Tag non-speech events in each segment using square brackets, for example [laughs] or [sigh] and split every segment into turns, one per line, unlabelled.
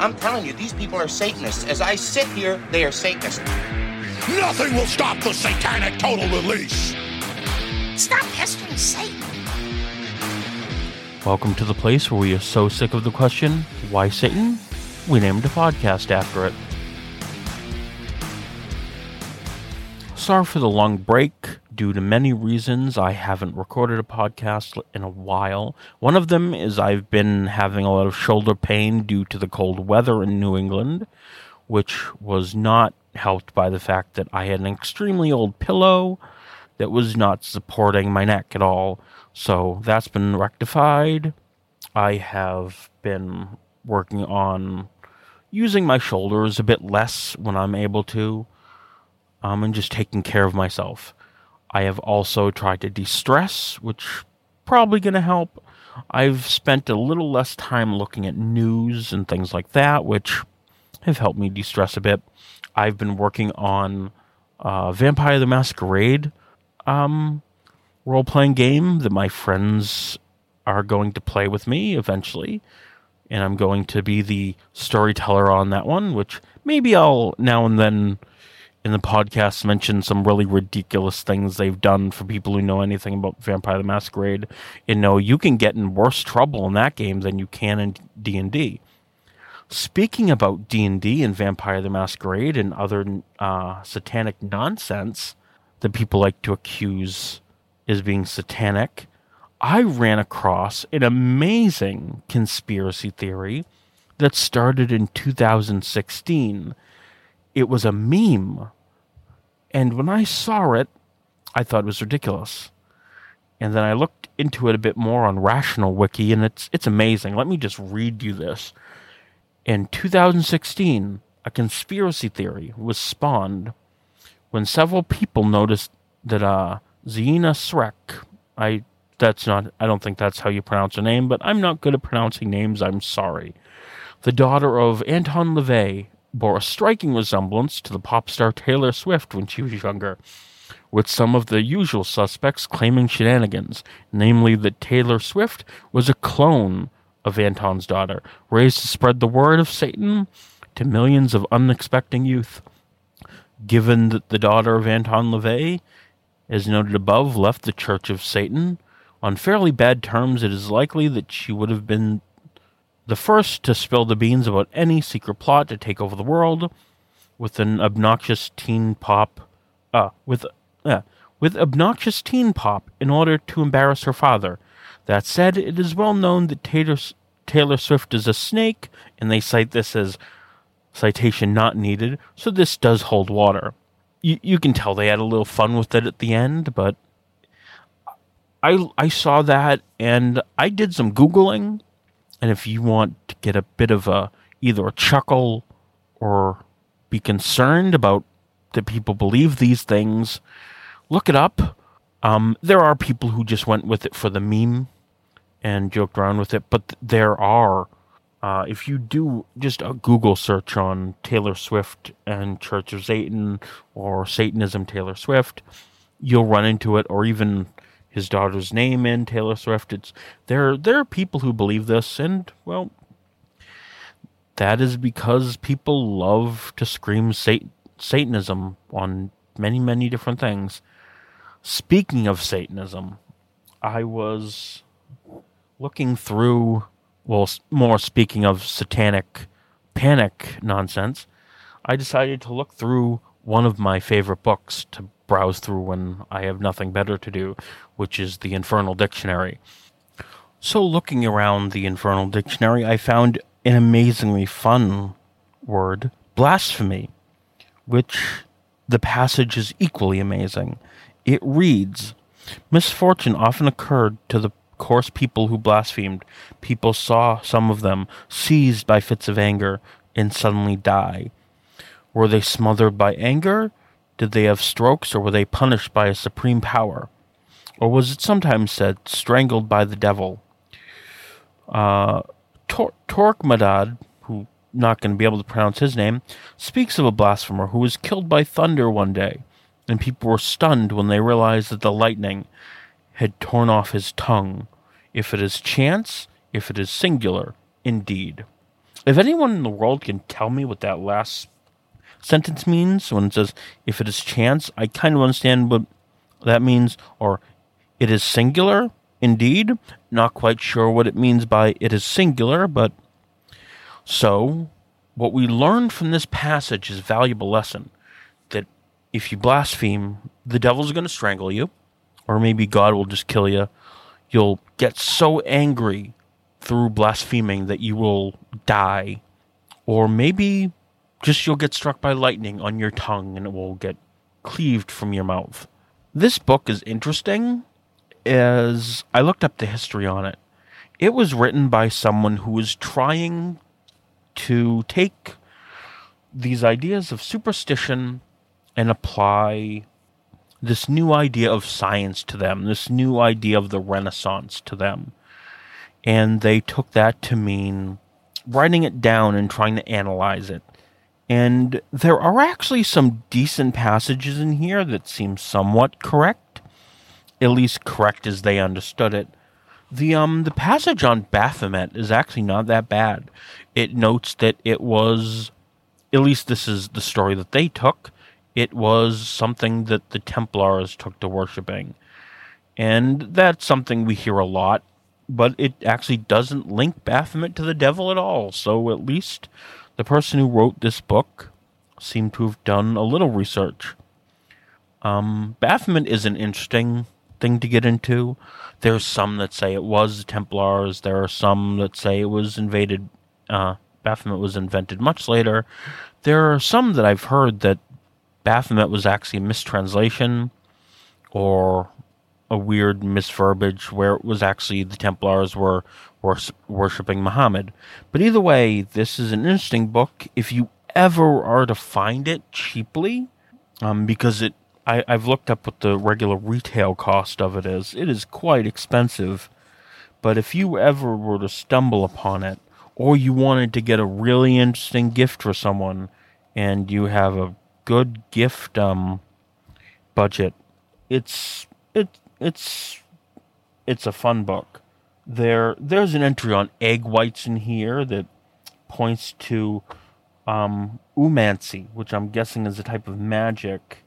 I'm telling you, these people are Satanists. As I sit here, they are Satanists.
Nothing will stop the satanic total release.
Stop pestering Satan.
Welcome to the place where we are so sick of the question, why Satan? We named a podcast after it. Sorry for the long break. Due to many reasons, I haven't recorded a podcast in a while. One of them is I've been having a lot of shoulder pain due to the cold weather in New England, which was not helped by the fact that I had an extremely old pillow that was not supporting my neck at all. So that's been rectified. I have been working on using my shoulders a bit less when I'm able to, um, and just taking care of myself. I have also tried to de stress, which probably going to help. I've spent a little less time looking at news and things like that, which have helped me de stress a bit. I've been working on uh, Vampire the Masquerade um, role playing game that my friends are going to play with me eventually. And I'm going to be the storyteller on that one, which maybe I'll now and then in the podcast mention some really ridiculous things they've done for people who know anything about Vampire the Masquerade and know you can get in worse trouble in that game than you can in D&D. Speaking about D&D and Vampire the Masquerade and other uh, satanic nonsense that people like to accuse as being satanic, I ran across an amazing conspiracy theory that started in 2016 it was a meme. And when I saw it, I thought it was ridiculous. And then I looked into it a bit more on Rational Wiki, and it's it's amazing. Let me just read you this. In 2016, a conspiracy theory was spawned when several people noticed that uh, Zeena Schreck, I that's not I don't think that's how you pronounce her name, but I'm not good at pronouncing names. I'm sorry. The daughter of Anton LaVey, bore a striking resemblance to the pop star Taylor Swift when she was younger, with some of the usual suspects claiming shenanigans, namely that Taylor Swift was a clone of Anton's daughter, raised to spread the word of Satan to millions of unexpecting youth. Given that the daughter of Anton LaVey, as noted above, left the Church of Satan on fairly bad terms, it is likely that she would have been the first to spill the beans about any secret plot to take over the world, with an obnoxious teen pop, uh, with, uh, with obnoxious teen pop in order to embarrass her father. That said, it is well known that Taylor, Taylor Swift is a snake, and they cite this as citation not needed, so this does hold water. You, you can tell they had a little fun with it at the end, but I, I saw that and I did some Googling and if you want to get a bit of a either a chuckle or be concerned about that people believe these things, look it up. Um, there are people who just went with it for the meme and joked around with it, but there are. Uh, if you do just a Google search on Taylor Swift and Church of Satan or Satanism Taylor Swift, you'll run into it, or even his daughter's name in Taylor Swift. It's there. There are people who believe this, and well, that is because people love to scream Sat- Satanism on many, many different things. Speaking of Satanism, I was looking through. Well, more speaking of satanic panic nonsense, I decided to look through one of my favorite books to browse through when I have nothing better to do, which is the Infernal Dictionary. So, looking around the Infernal Dictionary, I found an amazingly fun word, blasphemy, which the passage is equally amazing. It reads Misfortune often occurred to the coarse people who blasphemed. People saw some of them seized by fits of anger and suddenly die. Were they smothered by anger? Did they have strokes, or were they punished by a supreme power? Or was it sometimes said, strangled by the devil? Uh, Tor- who not going to be able to pronounce his name, speaks of a blasphemer who was killed by thunder one day, and people were stunned when they realized that the lightning had torn off his tongue. If it is chance, if it is singular, indeed. If anyone in the world can tell me what that last sentence means when it says, if it is chance, I kind of understand what that means, or it is singular, indeed. Not quite sure what it means by it is singular, but so what we learned from this passage is a valuable lesson that if you blaspheme, the devil's going to strangle you, or maybe God will just kill you. You'll get so angry through blaspheming that you will die, or maybe just you'll get struck by lightning on your tongue and it will get cleaved from your mouth. This book is interesting as I looked up the history on it. It was written by someone who was trying to take these ideas of superstition and apply this new idea of science to them, this new idea of the Renaissance to them. And they took that to mean writing it down and trying to analyze it. And there are actually some decent passages in here that seem somewhat correct, at least correct as they understood it. The um the passage on Baphomet is actually not that bad. It notes that it was at least this is the story that they took. It was something that the Templars took to worshipping. And that's something we hear a lot, but it actually doesn't link Baphomet to the devil at all. So at least the person who wrote this book seemed to have done a little research. Um, Baphomet is an interesting thing to get into. There's some that say it was Templars. There are some that say it was invaded. Uh, Baphomet was invented much later. There are some that I've heard that Baphomet was actually a mistranslation or a weird misverbiage where it was actually the Templars were, worshipping Muhammad. But either way, this is an interesting book. If you ever are to find it cheaply, um, because it I, I've looked up what the regular retail cost of it is. It is quite expensive. But if you ever were to stumble upon it, or you wanted to get a really interesting gift for someone, and you have a good gift um, budget, it's it it's it's a fun book. There there's an entry on egg whites in here that points to um, oomancy, which I'm guessing is a type of magic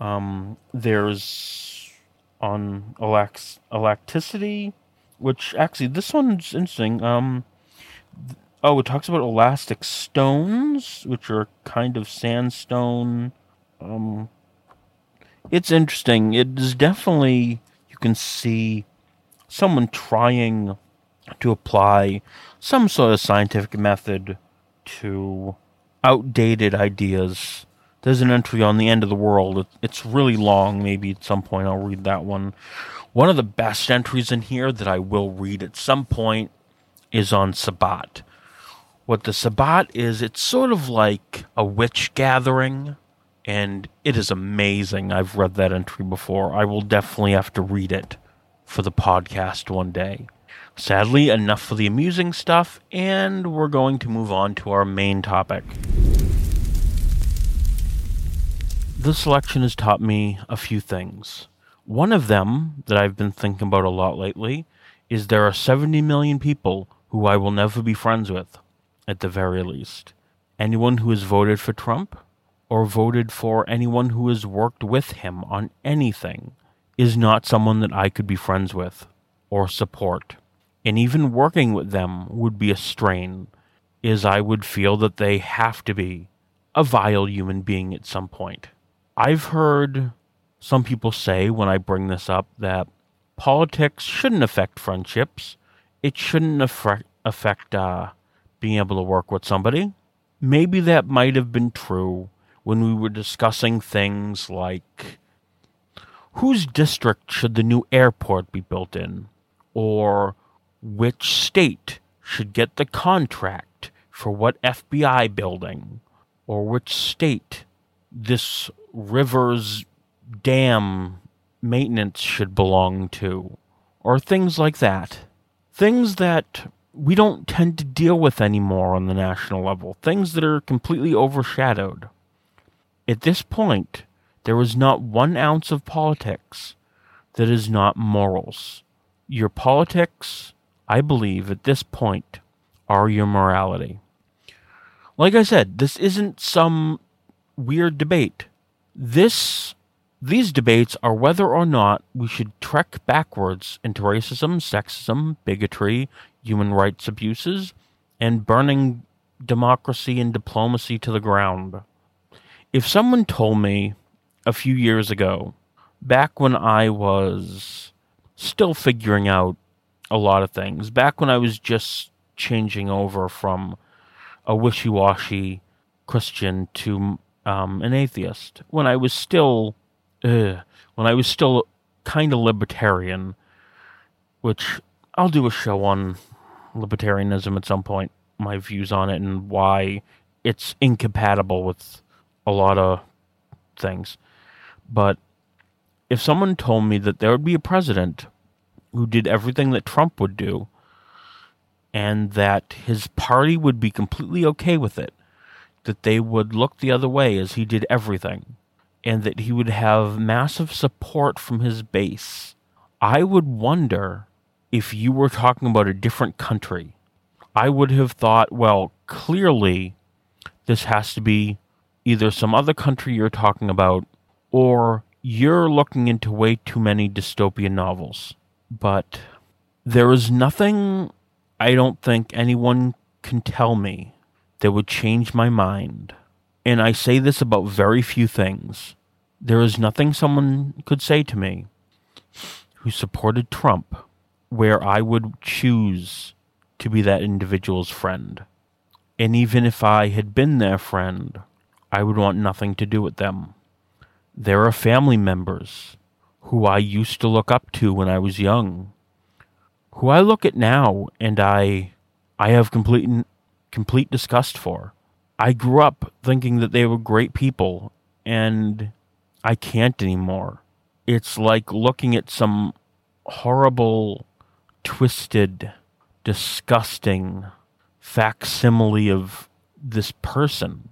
um, there's on elax- elasticity, which actually this one's interesting. Um, oh, it talks about elastic stones, which are kind of sandstone. Um, it's interesting. It is definitely can see someone trying to apply some sort of scientific method to outdated ideas there's an entry on the end of the world. It's really long. Maybe at some point I'll read that one. One of the best entries in here that I will read at some point is on Sabbat. What the Sabbat is, it's sort of like a witch gathering, and it is amazing. I've read that entry before. I will definitely have to read it for the podcast one day. Sadly, enough for the amusing stuff, and we're going to move on to our main topic. This selection has taught me a few things. One of them that I've been thinking about a lot lately is there are 70 million people who I will never be friends with, at the very least. Anyone who has voted for Trump or voted for anyone who has worked with him on anything is not someone that I could be friends with or support. And even working with them would be a strain, as I would feel that they have to be a vile human being at some point. I've heard some people say when I bring this up that politics shouldn't affect friendships. It shouldn't affect, affect uh, being able to work with somebody. Maybe that might have been true when we were discussing things like whose district should the new airport be built in? Or which state should get the contract for what FBI building? Or which state this river's dam maintenance should belong to, or things like that. Things that we don't tend to deal with anymore on the national level, things that are completely overshadowed. At this point, there is not one ounce of politics that is not morals. Your politics, I believe, at this point, are your morality. Like I said, this isn't some weird debate. This these debates are whether or not we should trek backwards into racism, sexism, bigotry, human rights abuses, and burning democracy and diplomacy to the ground. If someone told me a few years ago, back when I was still figuring out a lot of things, back when I was just changing over from a wishy washy Christian to um, an atheist, when I was still uh, when I was still kind of libertarian, which I'll do a show on libertarianism at some point, my views on it and why it's incompatible with a lot of things. But if someone told me that there would be a president who did everything that Trump would do, and that his party would be completely okay with it, that they would look the other way as he did everything, and that he would have massive support from his base, I would wonder if you were talking about a different country. I would have thought, well, clearly this has to be either some other country you're talking about or you're looking into way too many dystopian novels. But there is nothing I don't think anyone can tell me that would change my mind and I say this about very few things. There is nothing someone could say to me who supported Trump where I would choose to be that individual's friend. And even if I had been their friend, I would want nothing to do with them. There are family members who I used to look up to when I was young, who I look at now and I I have complete complete disgust for. I grew up thinking that they were great people, and I can't anymore. It's like looking at some horrible, twisted, disgusting facsimile of this person.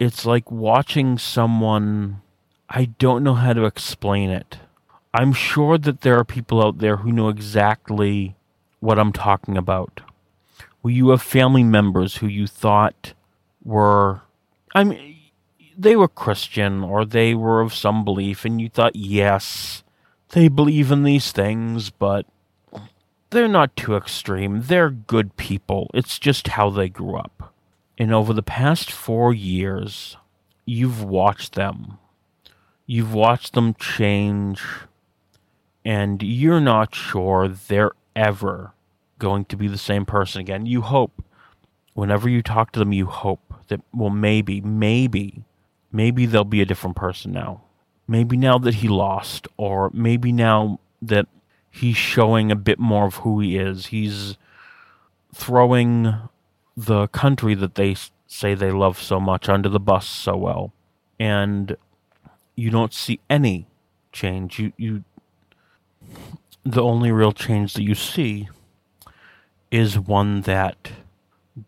It's like watching someone. I don't know how to explain it. I'm sure that there are people out there who know exactly what I'm talking about. Where you have family members who you thought were, I mean, they were Christian or they were of some belief, and you thought, yes, they believe in these things, but they're not too extreme. They're good people. It's just how they grew up. And over the past four years, you've watched them. You've watched them change, and you're not sure they're ever going to be the same person again. You hope, whenever you talk to them, you hope that, well, maybe, maybe, maybe they'll be a different person now. Maybe now that he lost, or maybe now that he's showing a bit more of who he is. He's throwing the country that they say they love so much under the bus so well. And you don't see any change. You, you, the only real change that you see is one that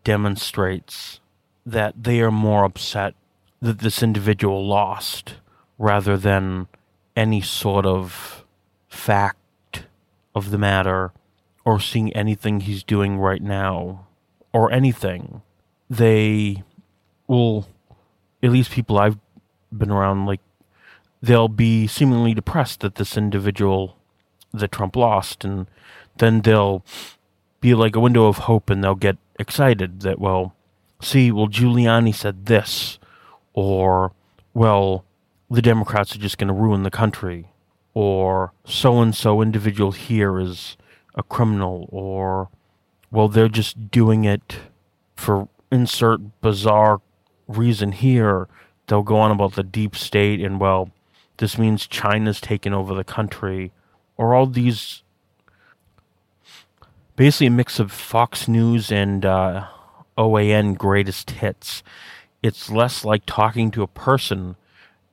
demonstrates that they are more upset that this individual lost rather than any sort of fact of the matter or seeing anything he's doing right now or anything. They will, at least people I've been around, like, they'll be seemingly depressed that this individual that Trump lost, and then they'll be like a window of hope and they'll get excited that, well, see, well, Giuliani said this, or, well, the Democrats are just going to ruin the country, or so and so individual here is a criminal, or, well, they're just doing it for insert bizarre reason here. They'll go on about the deep state and, well, this means China's taken over the country, or all these basically a mix of Fox News and uh, OAN greatest hits. It's less like talking to a person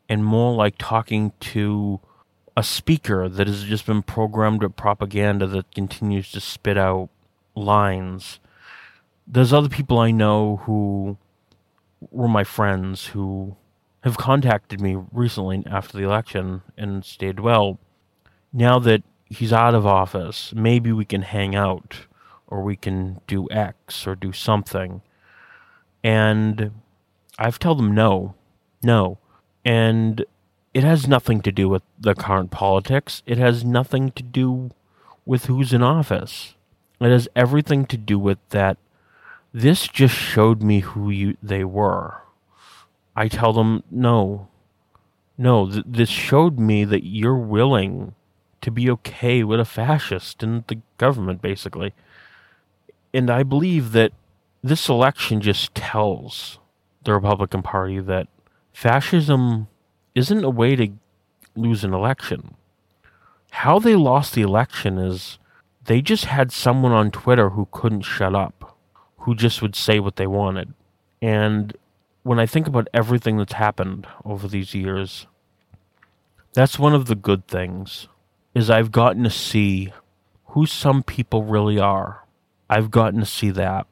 and more like talking to a speaker that has just been programmed with propaganda that continues to spit out lines. There's other people I know who were my friends who have contacted me recently after the election and stated, well, now that he's out of office. Maybe we can hang out or we can do X or do something. And I've told them no, no. And it has nothing to do with the current politics. It has nothing to do with who's in office. It has everything to do with that this just showed me who you they were. I tell them no. No, th- this showed me that you're willing to be okay with a fascist in the government basically. And I believe that this election just tells the Republican Party that fascism isn't a way to lose an election. How they lost the election is they just had someone on Twitter who couldn't shut up, who just would say what they wanted. And when I think about everything that's happened over these years, that's one of the good things is I've gotten to see who some people really are. I've gotten to see that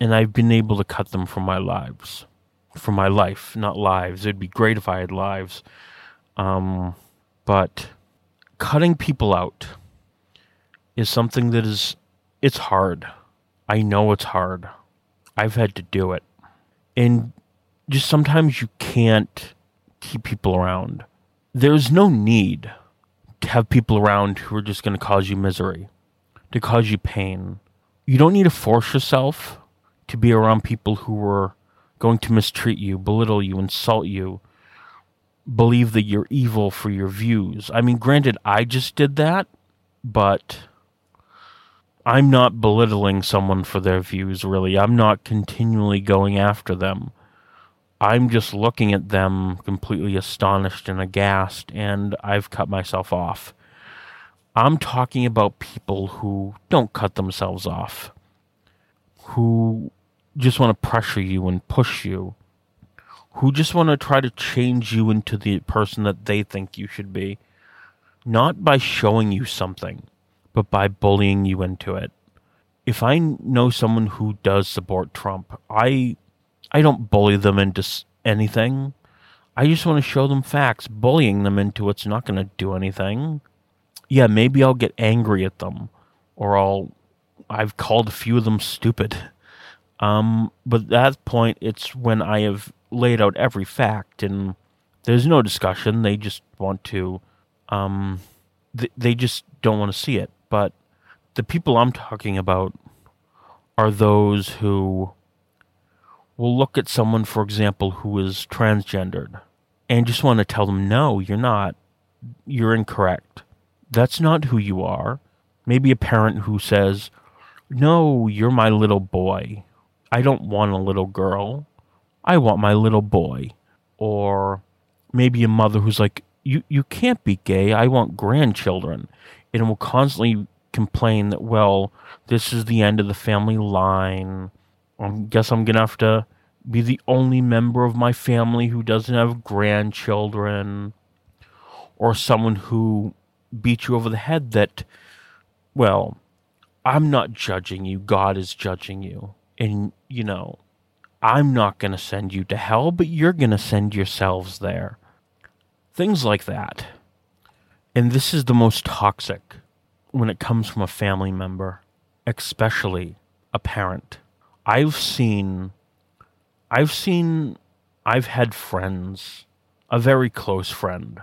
and I've been able to cut them from my lives. From my life, not lives. It'd be great if I had lives. Um, but cutting people out is something that is it's hard. I know it's hard. I've had to do it. And just sometimes you can't keep people around. There's no need to have people around who are just going to cause you misery, to cause you pain. You don't need to force yourself to be around people who are going to mistreat you, belittle you, insult you, believe that you're evil for your views. I mean, granted, I just did that, but I'm not belittling someone for their views, really. I'm not continually going after them. I'm just looking at them completely astonished and aghast, and I've cut myself off. I'm talking about people who don't cut themselves off, who just want to pressure you and push you, who just want to try to change you into the person that they think you should be, not by showing you something, but by bullying you into it. If I know someone who does support Trump, I I don't bully them into anything. I just want to show them facts. Bullying them into it's not going to do anything. Yeah, maybe I'll get angry at them, or I'll. I've called a few of them stupid. Um, but at that point, it's when I have laid out every fact, and there's no discussion. They just want to. Um, th- they just don't want to see it. But the people I'm talking about are those who will look at someone, for example, who is transgendered and just want to tell them, no, you're not. You're incorrect. That's not who you are. Maybe a parent who says, no, you're my little boy. I don't want a little girl. I want my little boy. Or maybe a mother who's like, you, you can't be gay. I want grandchildren. And will constantly complain that, well, this is the end of the family line I guess I'm gonna have to be the only member of my family who doesn't have grandchildren, or someone who beat you over the head that, well, I'm not judging you, God is judging you. And, you know, I'm not gonna send you to hell, but you're gonna send yourselves there. Things like that. And this is the most toxic when it comes from a family member, especially a parent. I've seen, I've seen, I've had friends, a very close friend,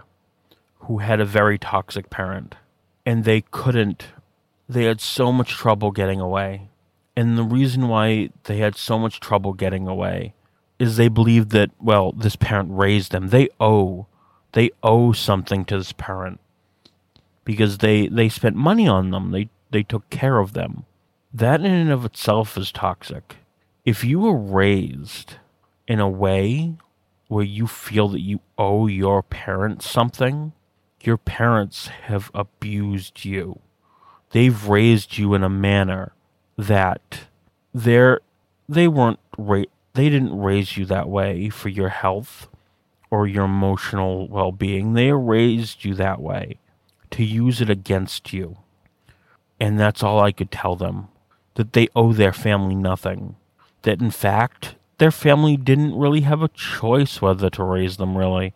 who had a very toxic parent, and they couldn't, they had so much trouble getting away. And the reason why they had so much trouble getting away is they believed that, well, this parent raised them. They owe, they owe something to this parent because they, they spent money on them. They, they took care of them that in and of itself is toxic. If you were raised in a way where you feel that you owe your parents something, your parents have abused you. They've raised you in a manner that they're they weren't ra- they didn't raise you that way for your health or your emotional well-being. They raised you that way to use it against you. And that's all I could tell them that they owe their family nothing. That in fact, their family didn't really have a choice whether to raise them, really.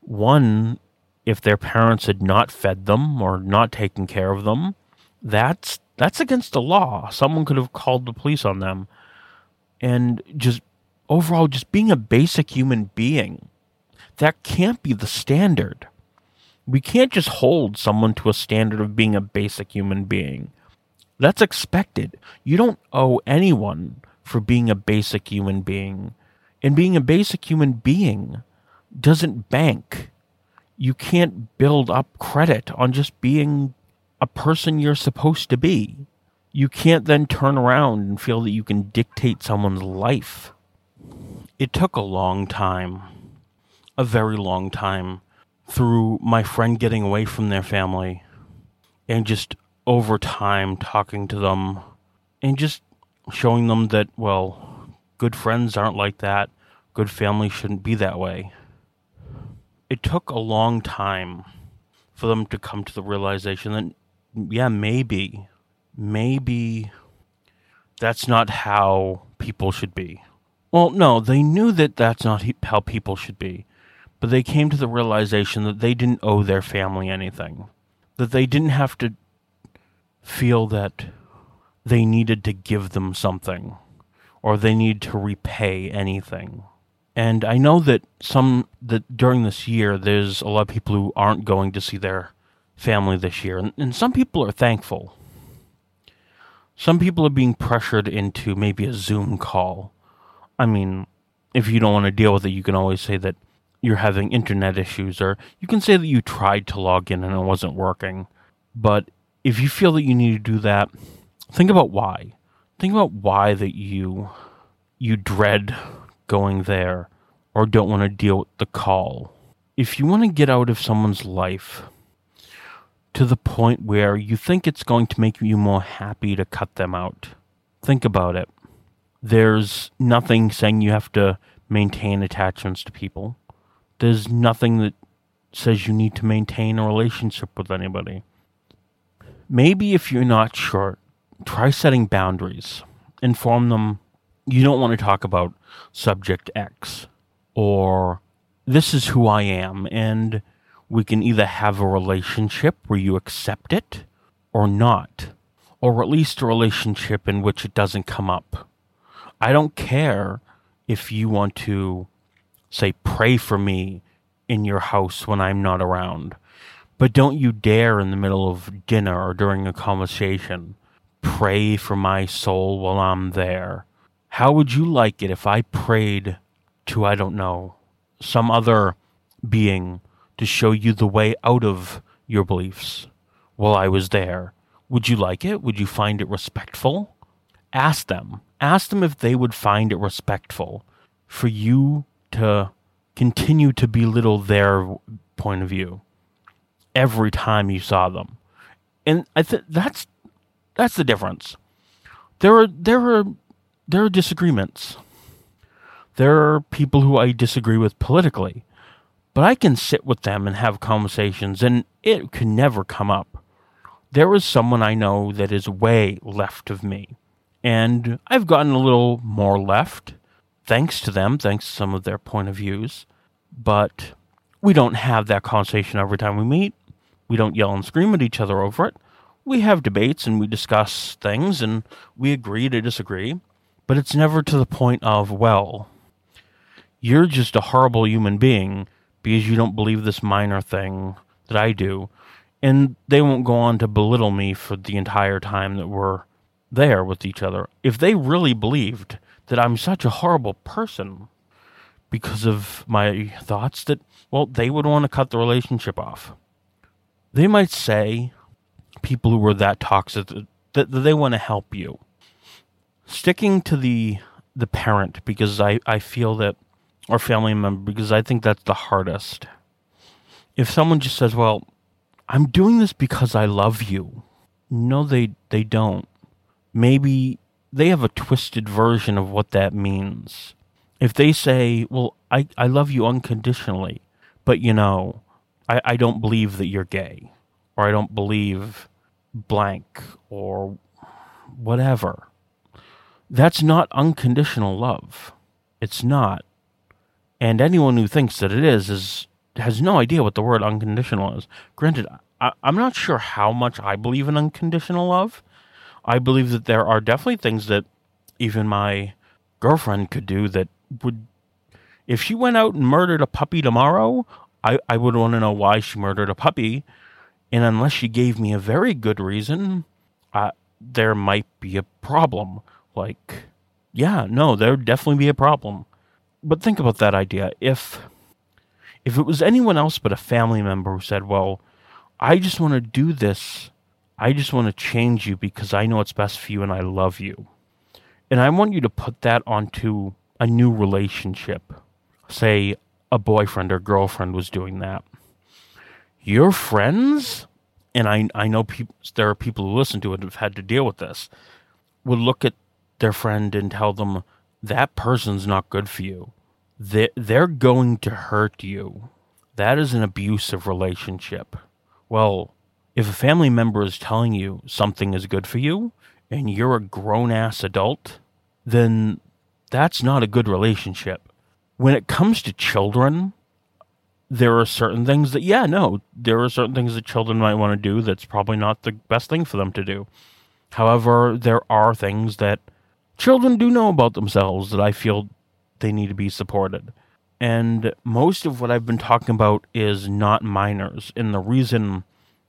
One, if their parents had not fed them or not taken care of them, that's that's against the law. Someone could have called the police on them. And just overall just being a basic human being. That can't be the standard. We can't just hold someone to a standard of being a basic human being. That's expected. You don't owe anyone for being a basic human being. And being a basic human being doesn't bank. You can't build up credit on just being a person you're supposed to be. You can't then turn around and feel that you can dictate someone's life. It took a long time, a very long time, through my friend getting away from their family and just over time talking to them and just showing them that, well, good friends aren't like that. Good family shouldn't be that way. It took a long time for them to come to the realization that, yeah, maybe, maybe that's not how people should be. Well, no, they knew that that's not how people should be, but they came to the realization that they didn't owe their family anything, that they didn't have to feel that they needed to give them something or they need to repay anything. And I know that some that during this year there's a lot of people who aren't going to see their family this year and, and some people are thankful. Some people are being pressured into maybe a Zoom call. I mean, if you don't want to deal with it, you can always say that you're having internet issues or you can say that you tried to log in and it wasn't working. But if you feel that you need to do that, think about why. Think about why that you you dread going there or don't want to deal with the call. If you want to get out of someone's life to the point where you think it's going to make you more happy to cut them out, think about it. There's nothing saying you have to maintain attachments to people. There's nothing that says you need to maintain a relationship with anybody. Maybe if you're not sure, try setting boundaries. Inform them you don't want to talk about subject X or this is who I am and we can either have a relationship where you accept it or not, or at least a relationship in which it doesn't come up. I don't care if you want to say, pray for me in your house when I'm not around. But don't you dare in the middle of dinner or during a conversation pray for my soul while I'm there. How would you like it if I prayed to, I don't know, some other being to show you the way out of your beliefs while I was there? Would you like it? Would you find it respectful? Ask them. Ask them if they would find it respectful for you to continue to belittle their point of view every time you saw them. And I think that's that's the difference. There are there are there are disagreements. There are people who I disagree with politically, but I can sit with them and have conversations and it can never come up. There is someone I know that is way left of me, and I've gotten a little more left thanks to them, thanks to some of their point of views, but we don't have that conversation every time we meet. We don't yell and scream at each other over it. We have debates and we discuss things and we agree to disagree, but it's never to the point of, well, you're just a horrible human being because you don't believe this minor thing that I do. And they won't go on to belittle me for the entire time that we're there with each other. If they really believed that I'm such a horrible person because of my thoughts, that, well, they would want to cut the relationship off. They might say, people who are that toxic, that, they want to help you. Sticking to the the parent because I, I feel that or family member because I think that's the hardest. If someone just says, "Well, I'm doing this because I love you," no, they they don't. Maybe they have a twisted version of what that means. If they say, "Well, I I love you unconditionally," but you know, I I don't believe that you're gay, or I don't believe blank, or whatever. That's not unconditional love. It's not. And anyone who thinks that it is is has no idea what the word unconditional is. Granted, I, I'm not sure how much I believe in unconditional love. I believe that there are definitely things that even my girlfriend could do that would if she went out and murdered a puppy tomorrow, I, I would want to know why she murdered a puppy. And unless she gave me a very good reason, uh, there might be a problem. Like, yeah, no, there would definitely be a problem. But think about that idea. If if it was anyone else but a family member who said, "Well, I just want to do this. I just want to change you because I know it's best for you and I love you." And I want you to put that onto a new relationship. Say a boyfriend or girlfriend was doing that. Your friends, and I, I know peop- there are people who listen to it have had to deal with this, would look at their friend and tell them that person's not good for you. They, they're going to hurt you. That is an abusive relationship. Well, if a family member is telling you something is good for you and you're a grown ass adult, then that's not a good relationship. When it comes to children, there are certain things that, yeah, no, there are certain things that children might want to do that's probably not the best thing for them to do. However, there are things that children do know about themselves that I feel they need to be supported. And most of what I've been talking about is not minors. And the reason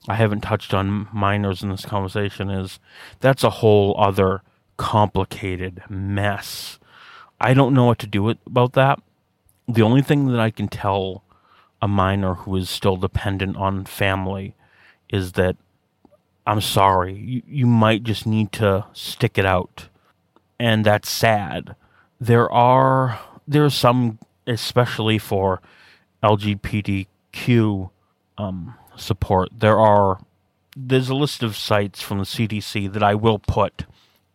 I haven't touched on minors in this conversation is that's a whole other complicated mess. I don't know what to do about that. The only thing that I can tell a minor who is still dependent on family is that I'm sorry, you, you might just need to stick it out. And that's sad. There are there are some especially for LGBTQ um, support. There are there's a list of sites from the CDC that I will put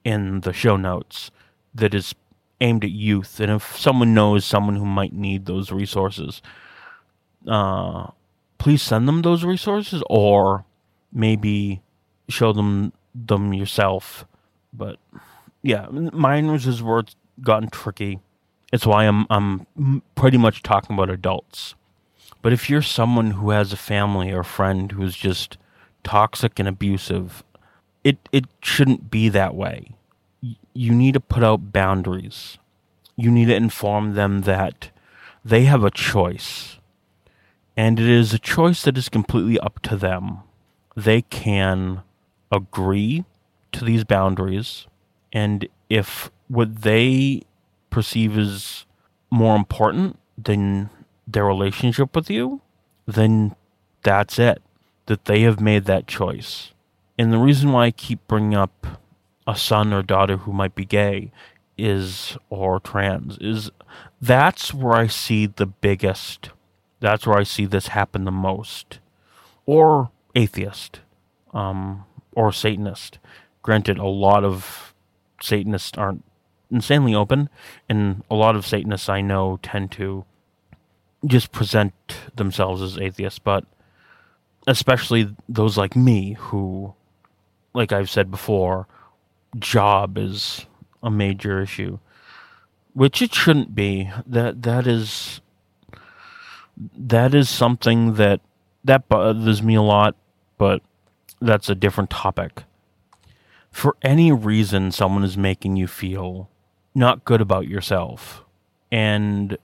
in the show notes that is aimed at youth. And if someone knows someone who might need those resources, uh, please send them those resources or maybe show them them yourself. But yeah, minors is where it's gotten tricky. It's why I'm I'm pretty much talking about adults. But if you're someone who has a family or friend who's just toxic and abusive, it it shouldn't be that way. You need to put out boundaries. You need to inform them that they have a choice. And it is a choice that is completely up to them. They can agree to these boundaries, and if what they perceive as more important than their relationship with you, then that's it. That they have made that choice. And the reason why I keep bringing up a son or daughter who might be gay is or trans is that's where I see the biggest that's where I see this happen the most. Or atheist. Um, or Satanist. Granted, a lot of Satanists aren't insanely open, and a lot of Satanists I know tend to just present themselves as atheists, but especially those like me who, like I've said before, job is a major issue, which it shouldn't be. That that is that is something that that bothers me a lot, but that's a different topic. For any reason, someone is making you feel not good about yourself, and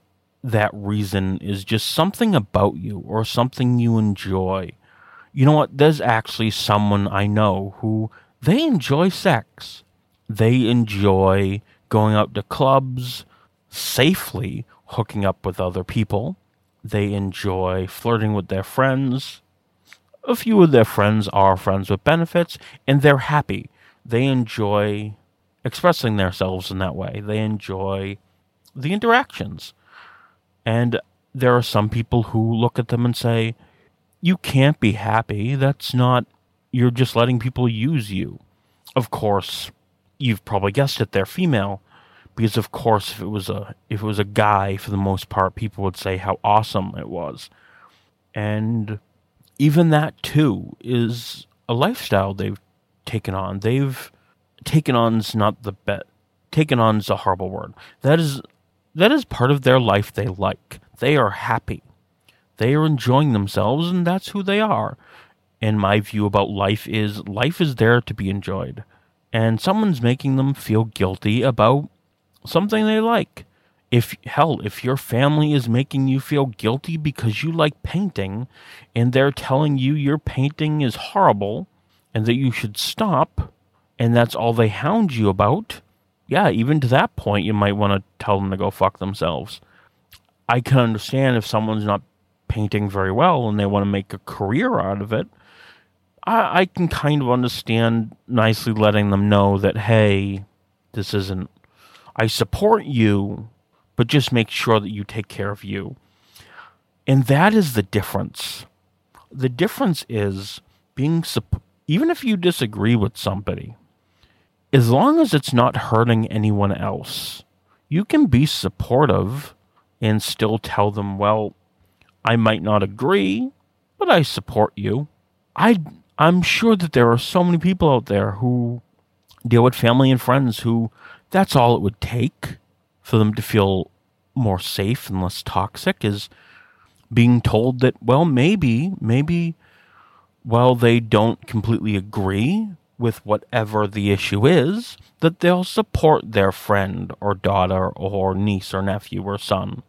that reason is just something about you or something you enjoy. You know what? There's actually someone I know who they enjoy sex. They enjoy going out to clubs safely, hooking up with other people. They enjoy flirting with their friends. A few of their friends are friends with benefits, and they're happy. They enjoy expressing themselves in that way. They enjoy the interactions. And there are some people who look at them and say, You can't be happy. That's not, you're just letting people use you. Of course, you've probably guessed it, they're female. Because of course, if it was a if it was a guy, for the most part, people would say how awesome it was, and even that too is a lifestyle they've taken on. They've taken on's not the bet. Taken on's a horrible word. That is that is part of their life they like. They are happy. They are enjoying themselves, and that's who they are. And my view about life is life is there to be enjoyed. And someone's making them feel guilty about something they like. If hell, if your family is making you feel guilty because you like painting and they're telling you your painting is horrible and that you should stop and that's all they hound you about, yeah, even to that point you might want to tell them to go fuck themselves. I can understand if someone's not painting very well and they want to make a career out of it. I, I can kind of understand nicely letting them know that, hey, this isn't, I support you, but just make sure that you take care of you. And that is the difference. The difference is being, even if you disagree with somebody, as long as it's not hurting anyone else, you can be supportive and still tell them, well, I might not agree, but I support you. I I'm sure that there are so many people out there who deal with family and friends who that's all it would take for them to feel more safe and less toxic is being told that well maybe maybe while they don't completely agree with whatever the issue is that they'll support their friend or daughter or niece or nephew or son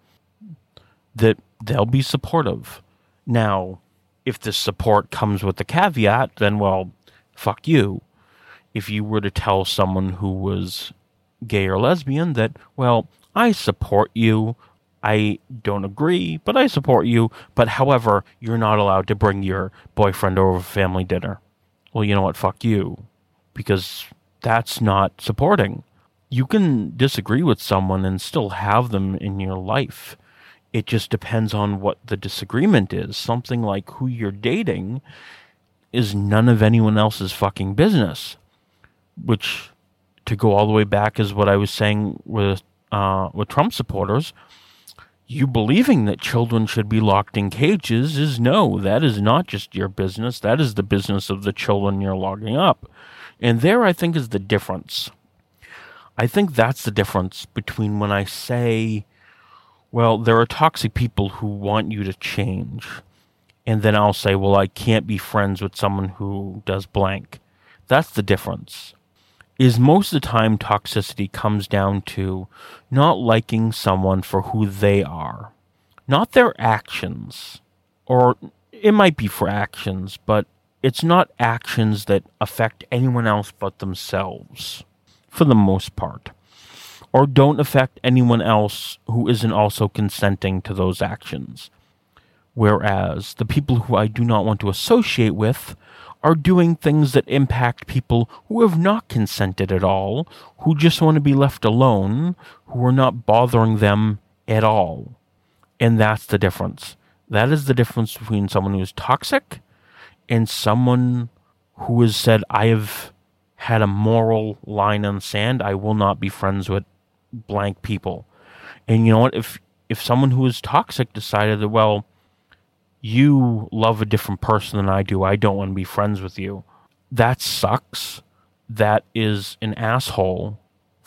that they'll be supportive now if the support comes with the caveat, then well, fuck you. If you were to tell someone who was gay or lesbian that, well, I support you, I don't agree, but I support you, but however, you're not allowed to bring your boyfriend over for family dinner. Well, you know what? Fuck you. Because that's not supporting. You can disagree with someone and still have them in your life it just depends on what the disagreement is. Something like who you're dating is none of anyone else's fucking business. Which, to go all the way back, is what I was saying with uh, with Trump supporters. You believing that children should be locked in cages is no, that is not just your business. That is the business of the children you're logging up. And there, I think, is the difference. I think that's the difference between when I say well, there are toxic people who want you to change. And then I'll say, well, I can't be friends with someone who does blank. That's the difference. Is most of the time toxicity comes down to not liking someone for who they are, not their actions. Or it might be for actions, but it's not actions that affect anyone else but themselves, for the most part or don't affect anyone else who isn't also consenting to those actions. Whereas the people who I do not want to associate with are doing things that impact people who have not consented at all, who just want to be left alone, who are not bothering them at all. And that's the difference. That is the difference between someone who is toxic and someone who has said, I have had a moral line in sand. I will not be friends with blank people. And you know what? If if someone who is toxic decided that, well, you love a different person than I do, I don't want to be friends with you. That sucks. That is an asshole.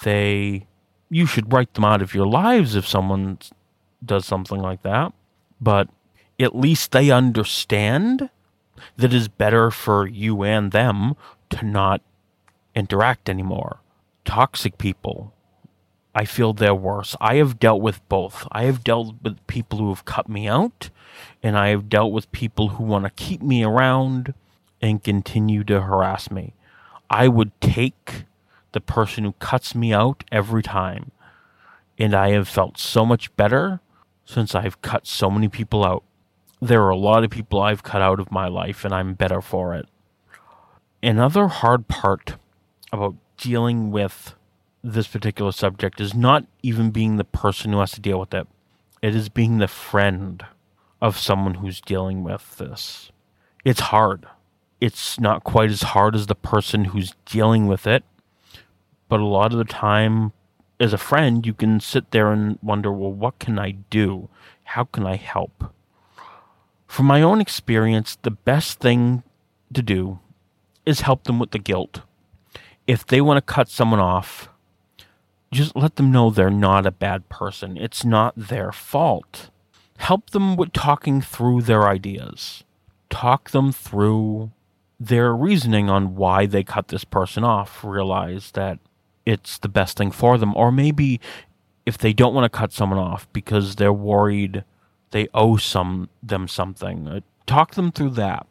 They you should write them out of your lives if someone does something like that. But at least they understand that it is better for you and them to not interact anymore. Toxic people I feel they're worse. I have dealt with both. I have dealt with people who have cut me out, and I have dealt with people who want to keep me around and continue to harass me. I would take the person who cuts me out every time. And I have felt so much better since I've cut so many people out. There are a lot of people I've cut out of my life, and I'm better for it. Another hard part about dealing with this particular subject is not even being the person who has to deal with it. It is being the friend of someone who's dealing with this. It's hard. It's not quite as hard as the person who's dealing with it, but a lot of the time, as a friend, you can sit there and wonder, well, what can I do? How can I help? From my own experience, the best thing to do is help them with the guilt. If they want to cut someone off, just let them know they're not a bad person. It's not their fault. Help them with talking through their ideas. Talk them through their reasoning on why they cut this person off. Realize that it's the best thing for them. Or maybe if they don't want to cut someone off because they're worried they owe some them something, uh, talk them through that.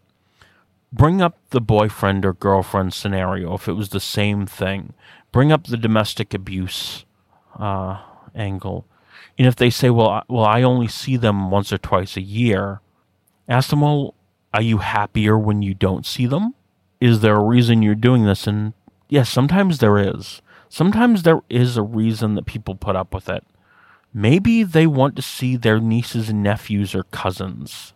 Bring up the boyfriend or girlfriend scenario if it was the same thing. Bring up the domestic abuse uh, angle. And if they say, well, I, well, I only see them once or twice a year, ask them, well, are you happier when you don't see them? Is there a reason you're doing this? And yes, sometimes there is. Sometimes there is a reason that people put up with it. Maybe they want to see their nieces and nephews or cousins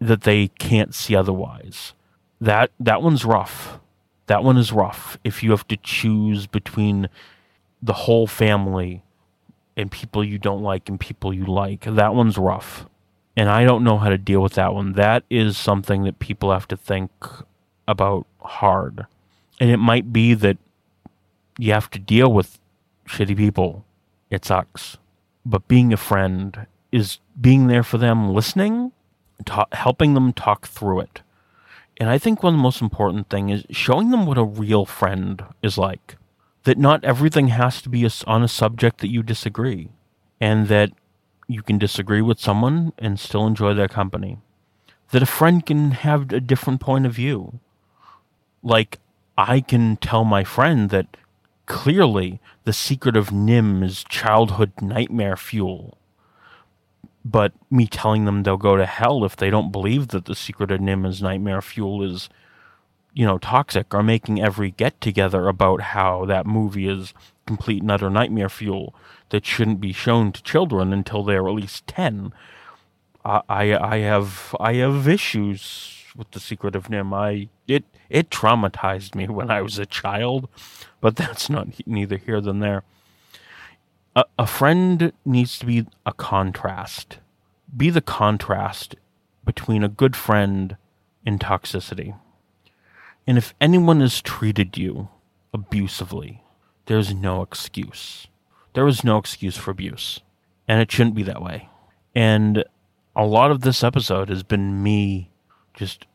that they can't see otherwise. That that one's rough. That one is rough if you have to choose between the whole family and people you don't like and people you like. That one's rough. And I don't know how to deal with that one. That is something that people have to think about hard. And it might be that you have to deal with shitty people. It sucks. But being a friend is being there for them, listening, ta- helping them talk through it. And I think one of the most important thing is showing them what a real friend is like. That not everything has to be on a subject that you disagree, and that you can disagree with someone and still enjoy their company. That a friend can have a different point of view. Like, I can tell my friend that clearly the secret of NIMH is childhood nightmare fuel. But me telling them they'll go to hell if they don't believe that the secret of NIMH is nightmare fuel is, you know, toxic, or making every get together about how that movie is complete and utter nightmare fuel that shouldn't be shown to children until they're at least 10. I, I, I have I have issues with the secret of NIMH. I it it traumatized me [laughs] when I was a child, but that's not neither here than there. A, a friend needs to be a contrast. Be the contrast between a good friend and toxicity. And if anyone has treated you abusively, there's no excuse. There is no excuse for abuse. And it shouldn't be that way. And a lot of this episode has been me just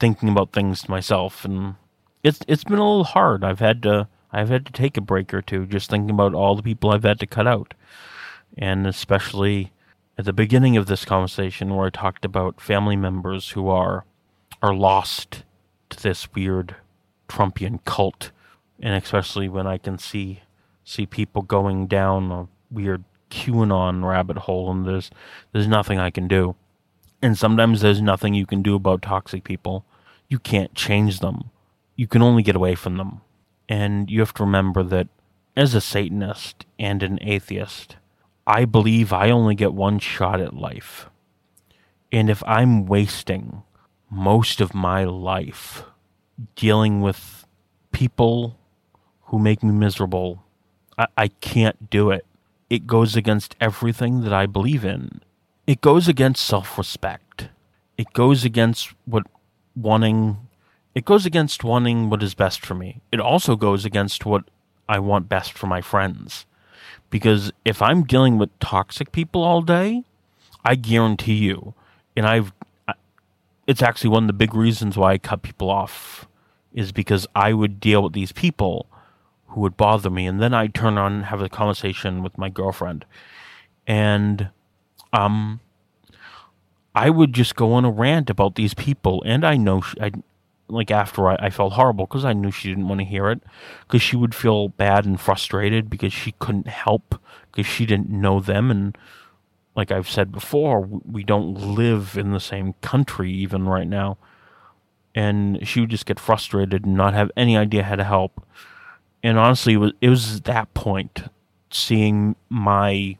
thinking about things to myself and it's it's been a little hard. I've had to I've had to take a break or two just thinking about all the people I've had to cut out. And especially at the beginning of this conversation where I talked about family members who are are lost to this weird Trumpian cult and especially when I can see see people going down a weird QAnon rabbit hole and there's there's nothing I can do. And sometimes there's nothing you can do about toxic people. You can't change them. You can only get away from them. And you have to remember that as a Satanist and an atheist, I believe I only get one shot at life. And if I'm wasting most of my life dealing with people who make me miserable, I, I can't do it. It goes against everything that I believe in it goes against self respect. It goes against what wanting it goes against wanting what is best for me. It also goes against what I want best for my friends. Because if I'm dealing with toxic people all day, I guarantee you, and I've it's actually one of the big reasons why I cut people off is because I would deal with these people who would bother me and then I'd turn on and have a conversation with my girlfriend. And um, I would just go on a rant about these people, and I know she, I like after I, I felt horrible because I knew she didn't want to hear it because she would feel bad and frustrated because she couldn't help because she didn't know them and like I've said before we don't live in the same country even right now and she would just get frustrated and not have any idea how to help and honestly it was it was that point seeing my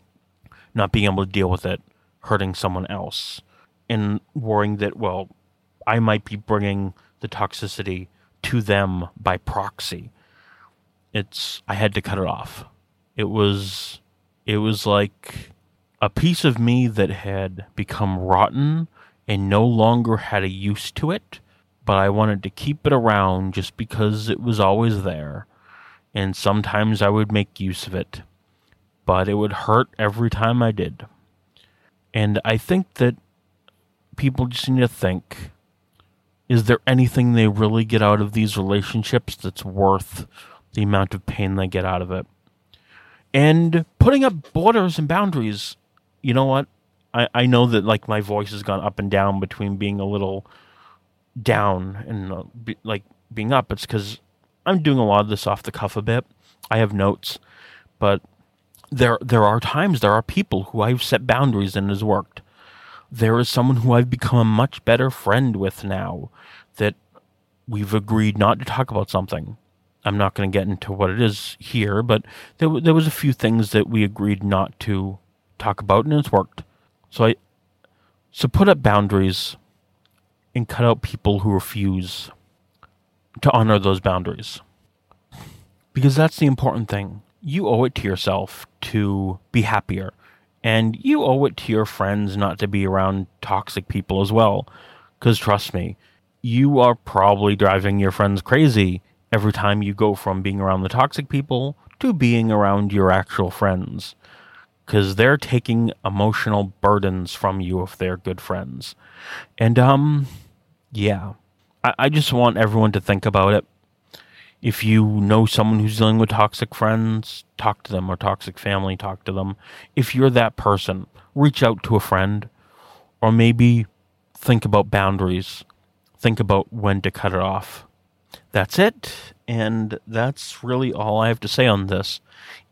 not being able to deal with it hurting someone else and worrying that, well, I might be bringing the toxicity to them by proxy. It's, I had to cut it off. It was, it was like a piece of me that had become rotten and no longer had a use to it, but I wanted to keep it around just because it was always there. And sometimes I would make use of it but it would hurt every time I did. And I think that people just need to think is there anything they really get out of these relationships that's worth the amount of pain they get out of it. And putting up borders and boundaries, you know what? I, I know that like my voice has gone up and down between being a little down and uh, be, like being up. It's because I'm doing a lot of this off the cuff a bit. I have notes, but there there are times there are people who I've set boundaries and has worked. There is someone who I've become a much better friend with now that we've agreed not to talk about something. I'm not going to get into what it is here, but there there was a few things that we agreed not to talk about, and it's worked. So I so put up boundaries and cut out people who refuse to honor those boundaries. Because that's the important thing. You owe it to yourself to be happier. And you owe it to your friends not to be around toxic people as well. Because trust me, you are probably driving your friends crazy every time you go from being around the toxic people to being around your actual friends. Because they're taking emotional burdens from you if they're good friends. And, um, yeah. I, I just want everyone to think about it. If you know someone who's dealing with toxic friends, talk to them, or toxic family, talk to them. If you're that person, reach out to a friend, or maybe think about boundaries. Think about when to cut it off. That's it, and that's really all I have to say on this,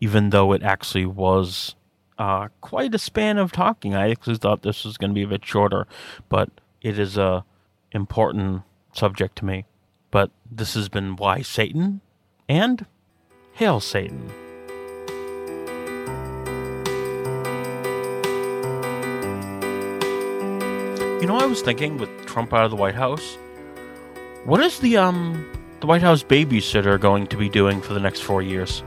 even though it actually was uh, quite a span of talking. I actually thought this was going to be a bit shorter, but it is a important subject to me. But this has been Why Satan and Hail Satan. You know, I was thinking with Trump out of the White House, what is the um the White House babysitter going to be doing for the next four years?